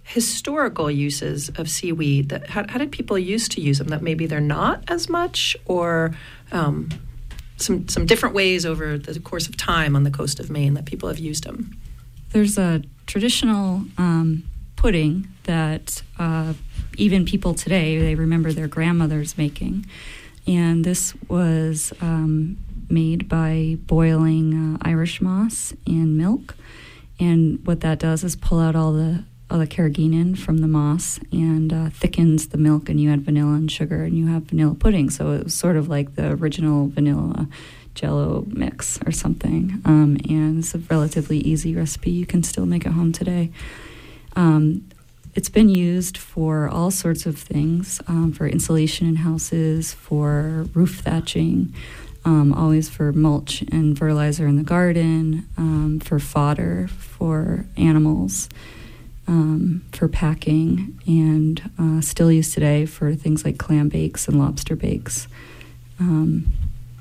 historical uses of seaweed? That how, how, did people used to use them? That maybe they're not as much, or um, some some different ways over the course of time on the coast of Maine that people have used them. There's a traditional um, pudding that uh, even people today they remember their grandmothers making, and this was um, made by boiling uh, Irish moss in milk. And what that does is pull out all the all the carrageenan from the moss and uh, thickens the milk, and you add vanilla and sugar, and you have vanilla pudding. So it was sort of like the original vanilla jello mix or something. Um, and it's a relatively easy recipe. You can still make at home today. Um, it's been used for all sorts of things um, for insulation in houses, for roof thatching, um, always for mulch and fertilizer in the garden, um, for fodder for animals, um, for packing, and uh, still used today for things like clam bakes and lobster bakes. um,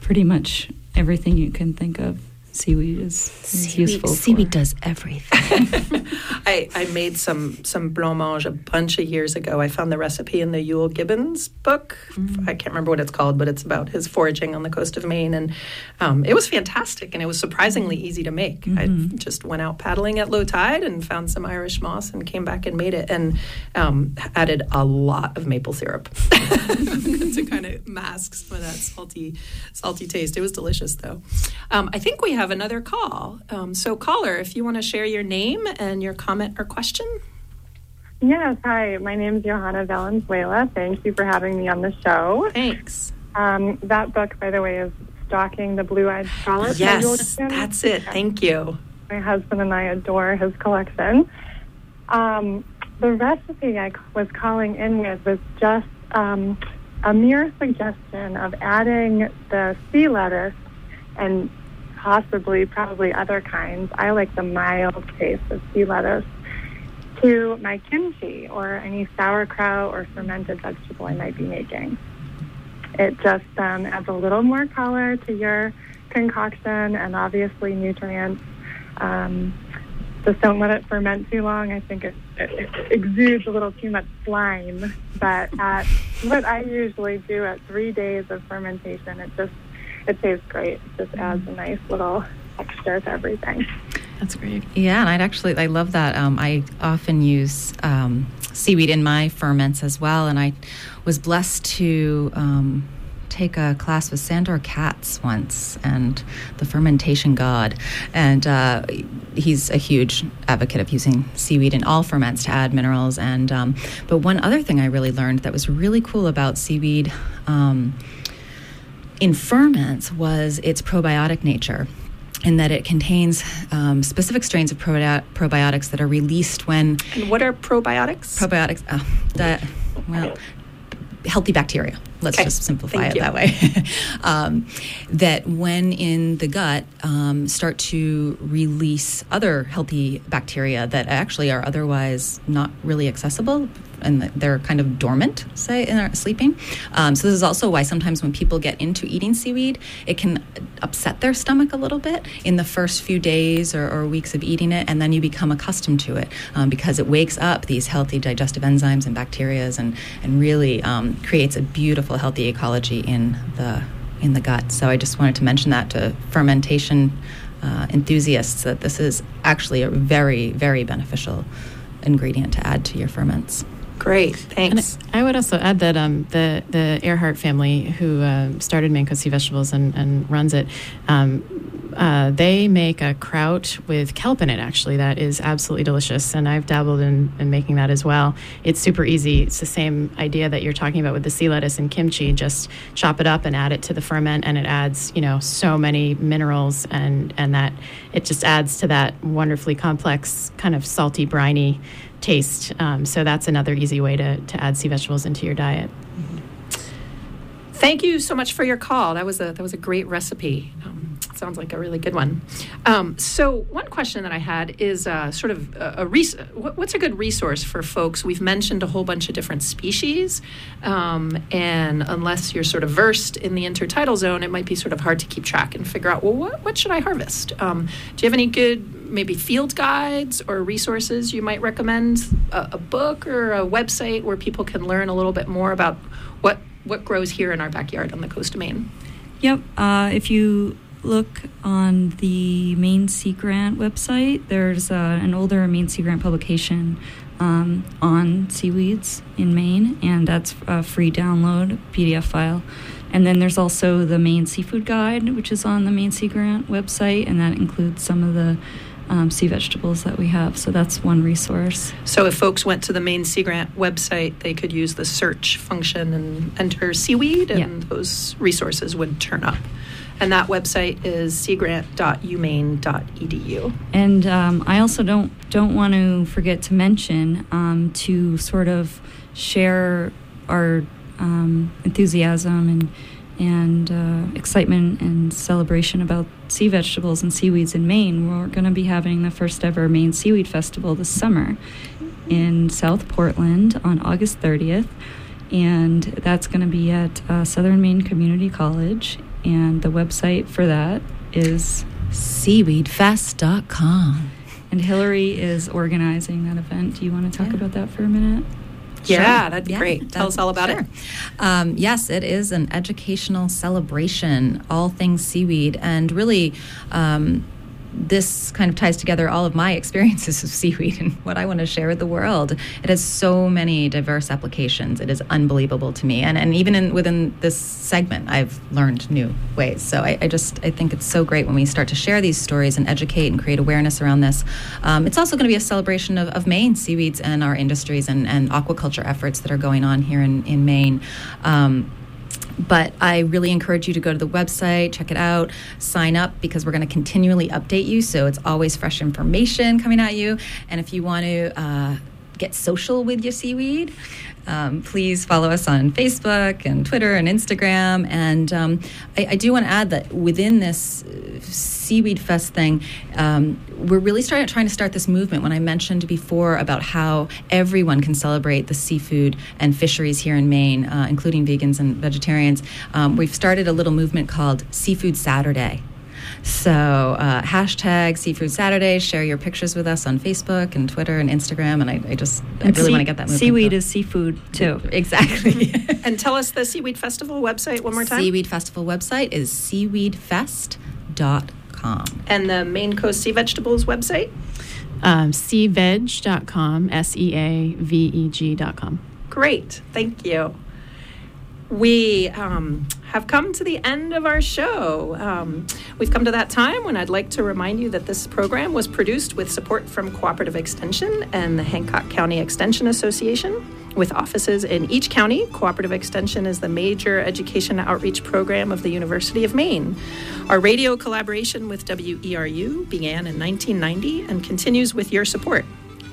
pretty much everything you can think of seaweed is, is seaweed, useful. Seaweed does everything. I, I made some some blancmange a bunch of years ago. I found the recipe in the Euell Gibbons book. Mm. I can't remember what it's called, but it's about his foraging on the coast of Maine, and um, it was fantastic. And it was surprisingly easy to make. Mm-hmm. I just went out paddling at low tide and found some Irish moss and came back and made it, and um, added a lot of maple syrup to kind of mask some of that salty salty taste. It was delicious, though. Um, I think we have another call. Um, so, caller, if you want to share your name and your comment or question. Yes, hi. My name is Johanna Valenzuela. Thank you for having me on the show. Thanks. Um, that book, by the way, is Stalking the Blue Eyed Scallops. Yes, that's it. Thank you. My husband and I adore his collection. Um, the recipe I was calling in with was just um, a mere suggestion of adding the sea lettuce and possibly, probably other kinds. I like the mild taste of sea lettuce to my kimchi or any sauerkraut or fermented vegetable I might be making. It just um, adds a little more color to your concoction and obviously nutrients. Um, just don't let it ferment too long. I think it, it, it exudes a little too much slime. But at what I usually do at three days of fermentation, it just it tastes great. It just adds a nice little texture to everything. That's great. Yeah, and I'd actually I love that. Um, I often use um, seaweed in my ferments as well, and I was blessed to. Um, take a class with Sandor Katz once and the fermentation god. And uh, he's a huge advocate of using seaweed in all ferments to add minerals. And um, but one other thing I really learned that was really cool about seaweed um, in ferments was its probiotic nature in that it contains um, specific strains of probi- probiotics that are released when. And what are probiotics? Probiotics, uh, that, well, healthy bacteria. Let's okay. just simplify Thank it you. that way. um, that when in the gut um, start to release other healthy bacteria that actually are otherwise not really accessible and they're kind of dormant, say, in our sleeping. Um, so this is also why sometimes when people get into eating seaweed, it can upset their stomach a little bit in the first few days or, or weeks of eating it, and then you become accustomed to it um, because it wakes up these healthy digestive enzymes and bacteria and, and really um, creates a beautiful, healthy ecology in the in the gut. So I just wanted to mention that to fermentation uh, enthusiasts that this is actually a very, very beneficial ingredient to add to your ferments. Great, thanks. And I would also add that um, the the Erhart family, who uh, started Maine Coast Sea Vegetables and, and runs it, um, uh, they make a kraut with kelp in it. Actually, that is absolutely delicious, and I've dabbled in, in making that as well. It's super easy. It's the same idea that you're talking about with the sea lettuce and kimchi. Just chop it up and add it to the ferment, and it adds you know so many minerals, and and that it just adds to that wonderfully complex kind of salty briny taste. Um, so that's another easy way to, to add sea vegetables into your diet. Mm-hmm. Thank you so much for your call. That was a that was a great recipe. Um, sounds like a really good one. Um, so one question that I had is uh, sort of a, a res- what's a good resource for folks? We've mentioned a whole bunch of different species, um, and unless you're sort of versed in the intertidal zone, it might be sort of hard to keep track and figure out well what what should I harvest. Um, do you have any good maybe field guides or resources you might recommend? A, a book or a website where people can learn a little bit more about what what grows here in our backyard on the coast of Maine. Yep. Uh, if you look on the Maine Sea Grant website, there's uh, an older Maine Sea Grant publication um, on seaweeds in Maine, and that's a free download PDF file. And then there's also the Maine Seafood Guide, which is on the Maine Sea Grant website, and that includes some of the um, sea vegetables that we have. So that's one resource. So if folks went to the Maine Sea Grant website, they could use the search function and enter seaweed, and Yeah. those resources would turn up. And that website is seagrant.umaine.edu. And um, I also don't don't want to forget to mention um, to sort of share our um, enthusiasm and and uh, excitement and celebration about sea vegetables and seaweeds in Maine. We're going to be having the first ever Maine Seaweed Festival this summer in South Portland on August 30th. and that's going to be at uh, Southern Maine Community College. And the website for that is seaweedfest.com. And Hillary is organizing that event. Do you want to talk yeah. about that for a minute? Yeah, sure. that'd be yeah, great. Tell us all about sure. it. Um, yes, it is an educational celebration, all things seaweed, and really. Um, this kind of ties together all of my experiences of seaweed and what I want to share with the world. It has so many diverse applications. It is unbelievable to me. And, and even in, within this segment, I've learned new ways. So I, I, just I think it's so great when we start to share these stories and educate and create awareness around this. Um, it's also going to be a celebration of, of Maine seaweeds and our industries and, and aquaculture efforts that are going on here in, in Maine. Um, but I really encourage you to go to the website, check it out, sign up because we're going to continually update you. So it's always fresh information coming at you. And if you want to, uh, get social with your seaweed, um, please follow us on Facebook and Twitter and Instagram. And um, I, I, do want to add that within this uh, Seaweed Fest thing, um, we're really trying to start this movement. When I mentioned before about how everyone can celebrate the seafood and fisheries here in Maine, uh, including vegans and vegetarians, um, we've started a little movement called Seafood Saturday. So uh, hashtag Seafood Saturday. Share your pictures with us on Facebook and Twitter and Instagram. And I, I just I really sea- want to get that movement. Seaweed is seafood too. Exactly. and tell us the Seaweed Festival website one more time. Seaweed Festival website is seaweedfest.com. And the Maine Coast Sea Vegetables website? Um, seaveg.com, S E A V E G.com. Great. Thank you. We um, have come to the end of our show. Um, we've come to that time when I'd like to remind you that this program was produced with support from Cooperative Extension and the Hancock County Extension Association. With offices in each county, Cooperative Extension is the major education outreach program of the University of Maine. Our radio collaboration with WERU began in 1990 and continues with your support.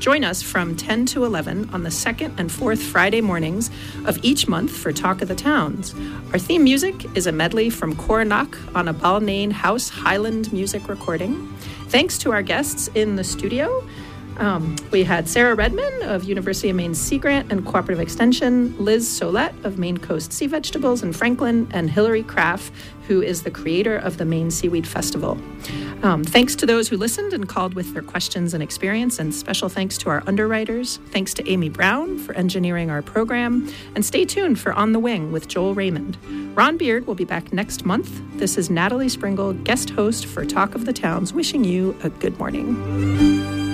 Join us from 10 to 11 on the second and fourth Friday mornings of each month for Talk of the Towns. Our theme music is a medley from Coronach on a Balnain House Highland music recording. Thanks to our guests in the studio. Um, we had Sarah Redmond of University of Maine Sea Grant and Cooperative Extension, Liz Solette of Maine Coast Sea Vegetables in Franklin, and Hillary Krapf, who is the creator of the Maine Seaweed Festival. Um, thanks to those who listened and called with their questions and experience, and special thanks to our underwriters. Thanks to Amy Brown for engineering our program, and stay tuned for On the Wing with Joel Raymond. Ron Beard will be back next month. This is Natalie Springuel, guest host for Talk of the Towns, wishing you a good morning.